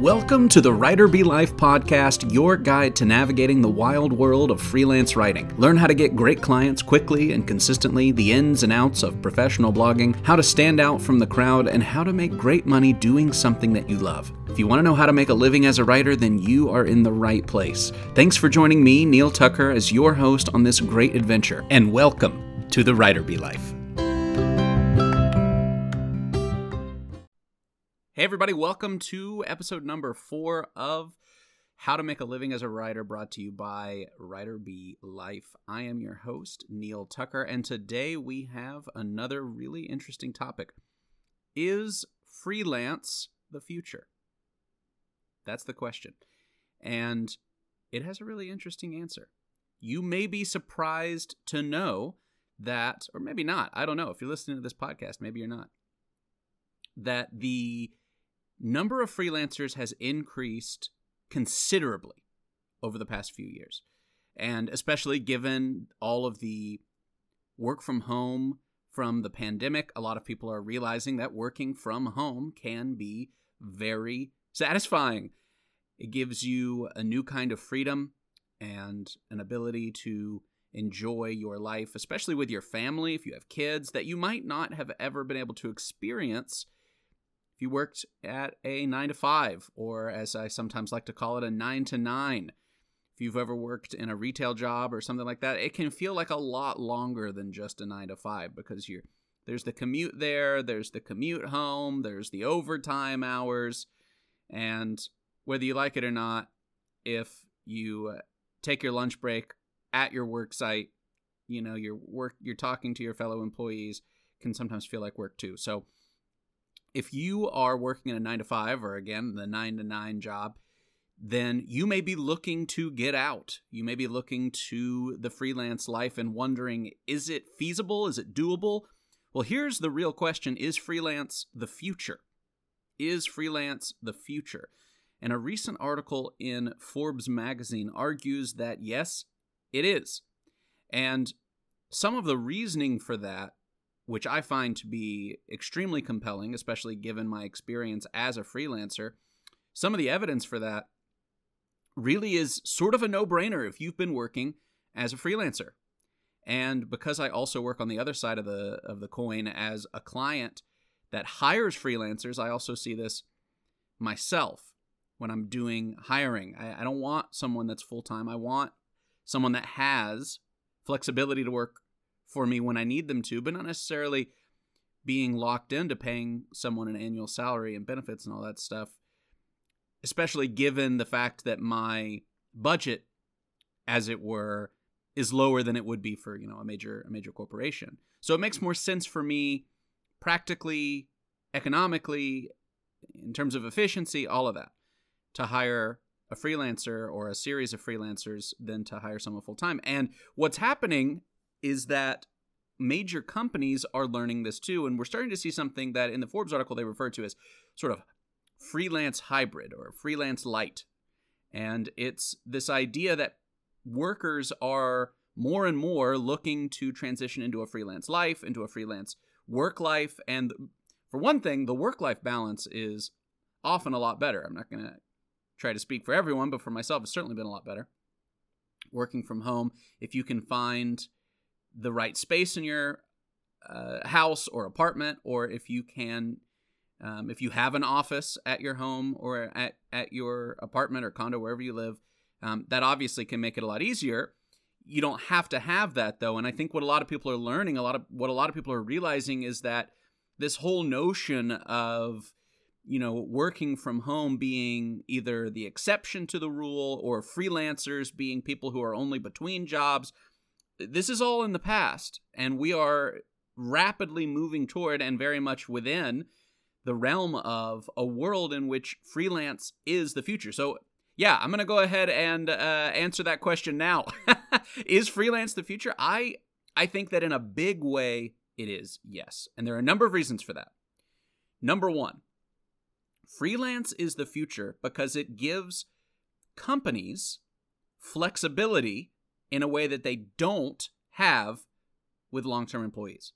Welcome to the Writer Be Life podcast, your guide to navigating the wild world of freelance writing. Learn how to get great clients quickly and consistently, the ins and outs of professional blogging, how to stand out from the crowd, and how to make great money doing something that you love. If you want to know how to make a living as a writer, then you are in the right place. Thanks for joining me, Neal Tucker, as your host on this great adventure, and welcome to the Writer Be Life. Everybody, welcome to episode number four of How to Make a Living as a Writer, brought to you by Writer Be Life. I am your host, Neal Tucker, and today we have another really interesting topic. Is freelance the future? That's the question. And it has a really interesting answer. You may be surprised to know that, or maybe not, I don't know. If you're listening to this podcast, maybe you're not, that the number of freelancers has increased considerably over the past few years. And especially given all of the work from home from the pandemic, a lot of people are realizing that working from home can be very satisfying. It gives you a new kind of freedom and an ability to enjoy your life, especially with your family, if you have kids, that you might not have ever been able to experience if you worked at a nine to five, or as I sometimes like to call it, a nine to nine, if you've ever worked in a retail job or something like that, it can feel like a lot longer than just a nine to five because you're there's the commute there, there's the commute home, there's the overtime hours, and whether you like it or not, if you uh, take your lunch break at your work site, you know, your work you're talking to your fellow employees can sometimes feel like work too. So if you are working in a nine to five or again the nine to nine job then you may be looking to get out. You may be looking to the freelance life and wondering is it feasible? Is it doable? Well here's the real question. Is freelance the future? Is freelance the future? And a recent article in forbes magazine argues that yes it is. And some of the reasoning for that which I find to be extremely compelling, especially given my experience as a freelancer. Some of the evidence for that really is sort of a no brainer if you've been working as a freelancer. And because I also work on the other side of the of the coin as a client that hires freelancers, I also see this myself when I'm doing hiring. I, I don't want someone that's full time. I want someone that has flexibility to work for me when I need them to, but not necessarily being locked into paying someone an annual salary and benefits and all that stuff. Especially given the fact that my budget, as it were, is lower than it would be for you know a major a major corporation. So it makes more sense for me, practically, economically, in terms of efficiency, all of that, to hire a freelancer or a series of freelancers than to hire someone full time. And what's happening is that major companies are learning this too. And we're starting to see something that in the Forbes article they refer to as sort of freelance hybrid or freelance light. And it's this idea that workers are more and more looking to transition into a freelance life, into a freelance work life. And for one thing, the work life balance is often a lot better. I'm not going to try to speak for everyone, but for myself, it's certainly been a lot better. Working from home, if you can find the right space in your uh, house or apartment, or if you can, um, if you have an office at your home or at, at your apartment or condo, wherever you live, um, that obviously can make it a lot easier. You don't have to have that though, and I think what a lot of people are learning, a lot of what a lot of people are realizing is that this whole notion of you know working from home being either the exception to the rule or freelancers being people who are only between jobs this is all in the past, and we are rapidly moving toward and very much within the realm of a world in which freelance is the future. So, yeah, I'm going to go ahead and uh, answer that question now. is freelance the future? I I think that in a big way it is. Yes. And there are a number of reasons for that. Number 1, freelance is the future because it gives companies flexibility in a way that they don't have with long term employees.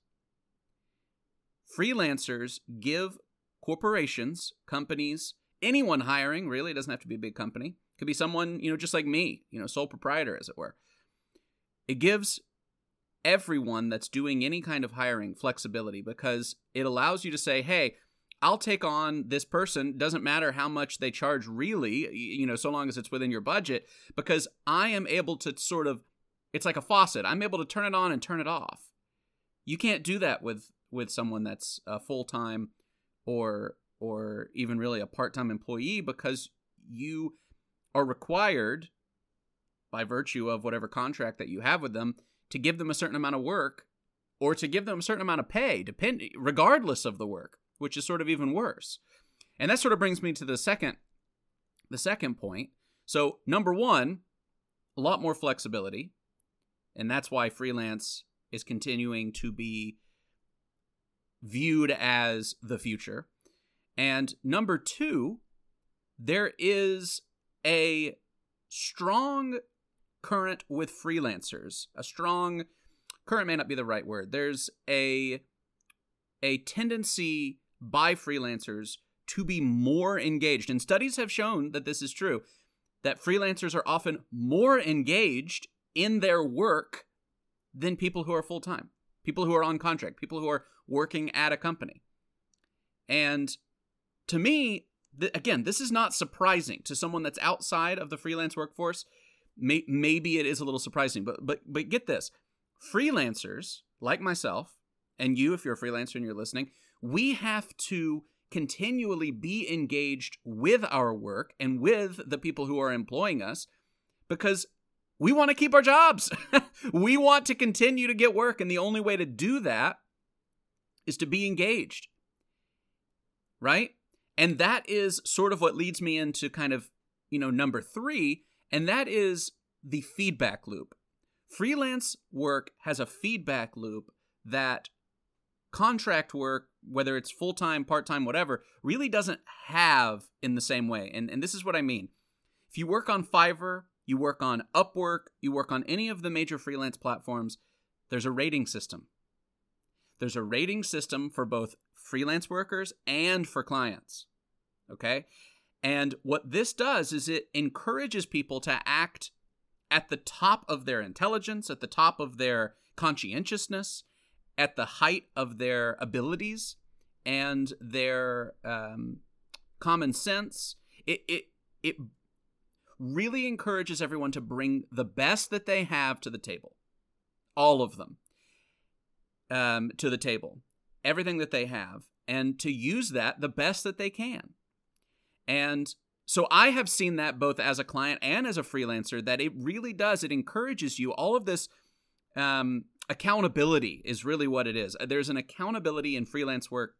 Freelancers give corporations, companies, anyone hiring, really. It doesn't have to be a big company. It could be someone, you know, just like me, you know, sole proprietor, as it were. It gives everyone that's doing any kind of hiring flexibility because it allows you to say, hey, I'll take on this person. Doesn't matter how much they charge, really, you know, so long as it's within your budget, because I am able to sort of, it's like a faucet. I'm able to turn it on and turn it off. You can't do that with with someone that's a full time or or even really a part time employee because you are required by virtue of whatever contract that you have with them to give them a certain amount of work or to give them a certain amount of pay, depend regardless of the work which is sort of even worse. And that sort of brings me to the second the second point. So, number 1, a lot more flexibility, and that's why freelance is continuing to be viewed as the future. And number 2, there is a strong current with freelancers. A strong current may not be the right word. There's a a tendency by freelancers to be more engaged. And studies have shown that this is true, that freelancers are often more engaged in their work than people who are full time, people who are on contract, people who are working at a company. And to me, th- again, this is not surprising to someone that's outside of the freelance workforce. May- maybe it is a little surprising, but but but get this: freelancers like myself and you, if you're a freelancer and you're listening, we have to continually be engaged with our work and with the people who are employing us because we want to keep our jobs. we want to continue to get work. And the only way to do that is to be engaged. Right? And that is sort of what leads me into kind of, you know, number three, and that is the feedback loop. Freelance work has a feedback loop that contract work, whether it's full time, part time, whatever, really doesn't have in the same way. And, and this is what I mean. If you work on Fiverr, you work on Upwork, you work on any of the major freelance platforms, there's a rating system. There's a rating system for both freelance workers and for clients. Okay? And what this does is it encourages people to act at the top of their intelligence, at the top of their conscientiousness, at the height of their abilities and their um, common sense. It, it it really encourages everyone to bring the best that they have to the table, all of them, um, to the table, everything that they have, and to use that the best that they can. And so I have seen that both as a client and as a freelancer that it really does. It encourages you. All of this um, accountability is really what it is. There's an accountability in freelance work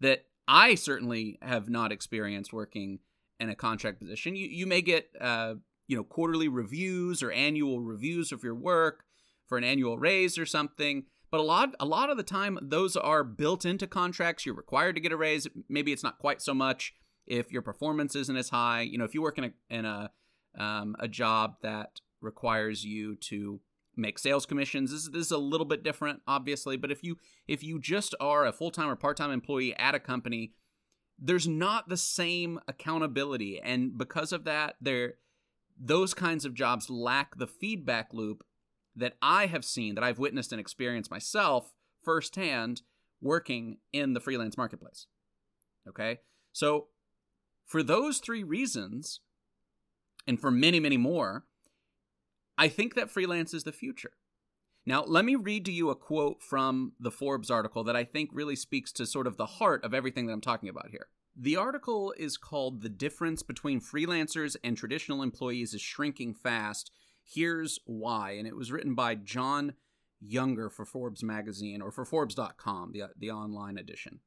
that I certainly have not experienced working in a contract position. You you may get uh, you know quarterly reviews or annual reviews of your work for an annual raise or something. But a lot a lot of the time those are built into contracts. You're required to get a raise. Maybe it's not quite so much if your performance isn't as high. You know, if you work in a in a um, a job that requires you to make sales commissions. This, this is a little bit different, obviously, but if you if you just are a full time or part time employee at a company, there's not the same accountability, and because of that, there those kinds of jobs lack the feedback loop that I have seen, that I've witnessed and experienced myself firsthand working in the freelance marketplace. Okay, so for those three reasons, and for many, many more, I think that freelance is the future. Now, let me read to you a quote from the Forbes article that I think really speaks to sort of the heart of everything that I'm talking about here. The article is called The Difference Between Freelancers and Traditional Employees is Shrinking Fast. Here's Why. And it was written by Jon Younger for Forbes magazine or for Forbes.com, the, the online edition.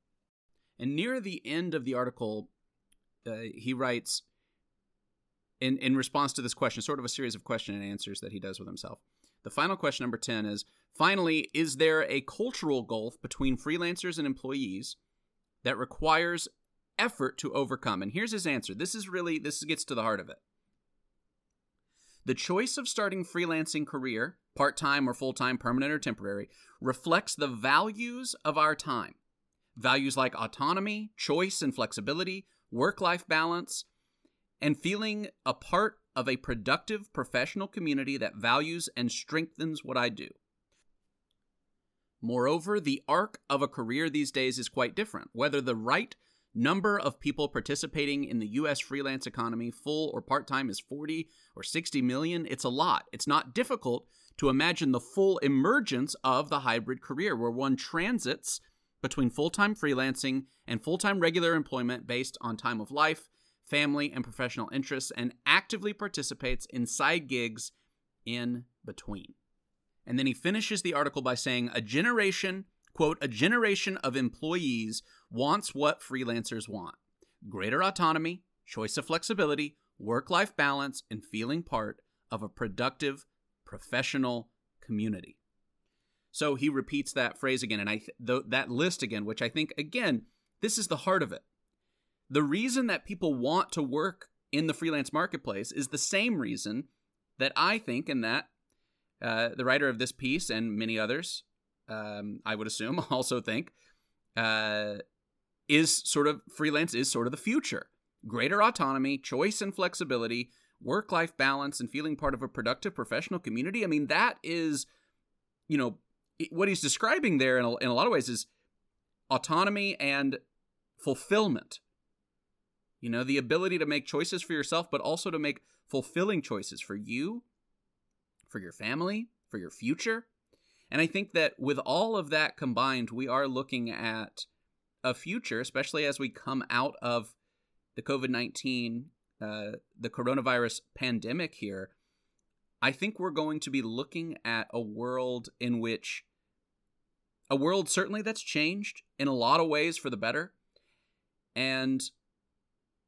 And near the end of the article, uh, he writes in, in response to this question, sort of a series of question and answers that he does with himself. The final question, number 10, is finally, is there a cultural gulf between freelancers and employees that requires effort to overcome? And here's his answer. This is really, this gets to the heart of it. The choice of starting freelancing career, part time or full time, permanent or temporary, reflects the values of our time. Values like autonomy, choice, and flexibility work life balance, and feeling a part of a productive professional community that values and strengthens what I do. Moreover, the arc of a career these days is quite different. Whether the right number of people participating in the US freelance economy, full or part time, is 40 or 60 million, it's a lot. It's not difficult to imagine the full emergence of the hybrid career where one transits between full time freelancing and full time regular employment based on time of life, family, and professional interests, and actively participates in side gigs in between. And then he finishes the article by saying, a generation, quote, a generation of employees wants what freelancers want greater autonomy, choice of flexibility, work life balance, and feeling part of a productive professional community. So he repeats that phrase again, and I th- that list again, which I think again, this is the heart of it. The reason that people want to work in the freelance marketplace is the same reason that I think, and that uh, the writer of this piece and many others, um, I would assume, also think, uh, is sort of freelance is sort of the future. Greater autonomy, choice, and flexibility work life balance and feeling part of a productive professional community. I mean, that is, you know, what he's describing there in a, in a lot of ways is autonomy and fulfillment. You know, the ability to make choices for yourself, but also to make fulfilling choices for you, for your family, for your future. And I think that with all of that combined, we are looking at a future, especially as we come out of the COVID 19 uh, the coronavirus pandemic here, I think we're going to be looking at a world in which a world certainly that's changed in a lot of ways for the better. And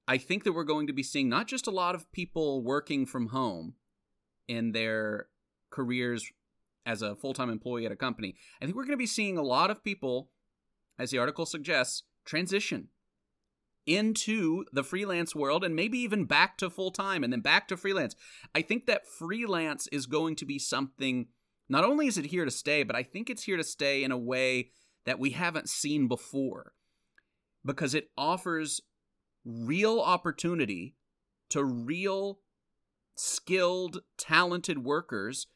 I think that we're going to be seeing not just a lot of people working from home in their careers as a full time employee at a company. I think we're going to be seeing a lot of people, as the article suggests, transition into the freelance world and maybe even back to full time and then back to freelance. I think that freelance is going to be something, not only is it here to stay, but I think it's here to stay in a way that we haven't seen before because it offers real opportunity to real skilled, talented workers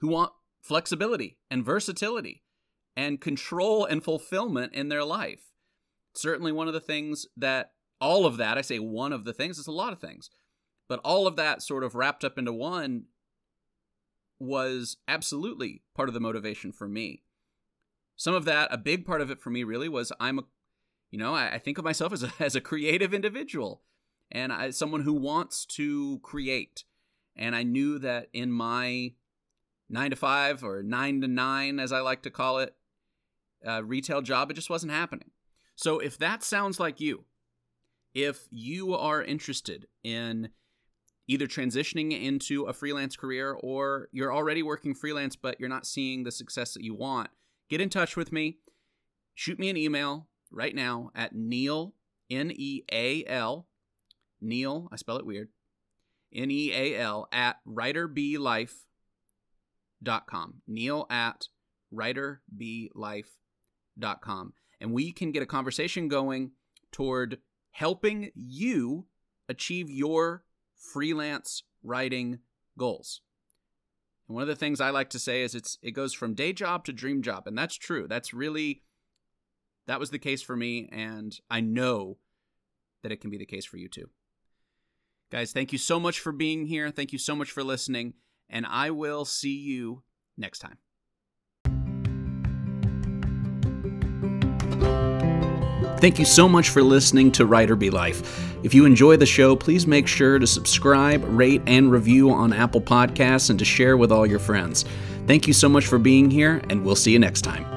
who want flexibility and versatility and control and fulfillment in their life certainly one of the things that all of that, I say one of the things, it's a lot of things, but all of that sort of wrapped up into one was absolutely part of the motivation for me. Some of that, a big part of it for me really was I'm a, you know, I, I think of myself as a, as a creative individual and I, someone who wants to create. And I knew that in my nine to five or nine to nine, as I like to call it, uh, retail job, it just wasn't happening. So if that sounds like you, if you are interested in either transitioning into a freelance career or you're already working freelance but you're not seeing the success that you want, get in touch with me. Shoot me an email right now at Neal, N E A L, Neal, I spell it weird, N E A L, at writerblife.com. Neal at writerblife.com and we can get a conversation going toward helping you achieve your freelance writing goals. And one of the things I like to say is it's it goes from day job to dream job, and that's true. That's really that was the case for me and I know that it can be the case for you too. Guys, thank you so much for being here. Thank you so much for listening, and I will see you next time. Thank you so much for listening to Writer Be Life. If you enjoy the show, please make sure to subscribe, rate, and review on Apple Podcasts and to share with all your friends. Thank you so much for being here, and we'll see you next time.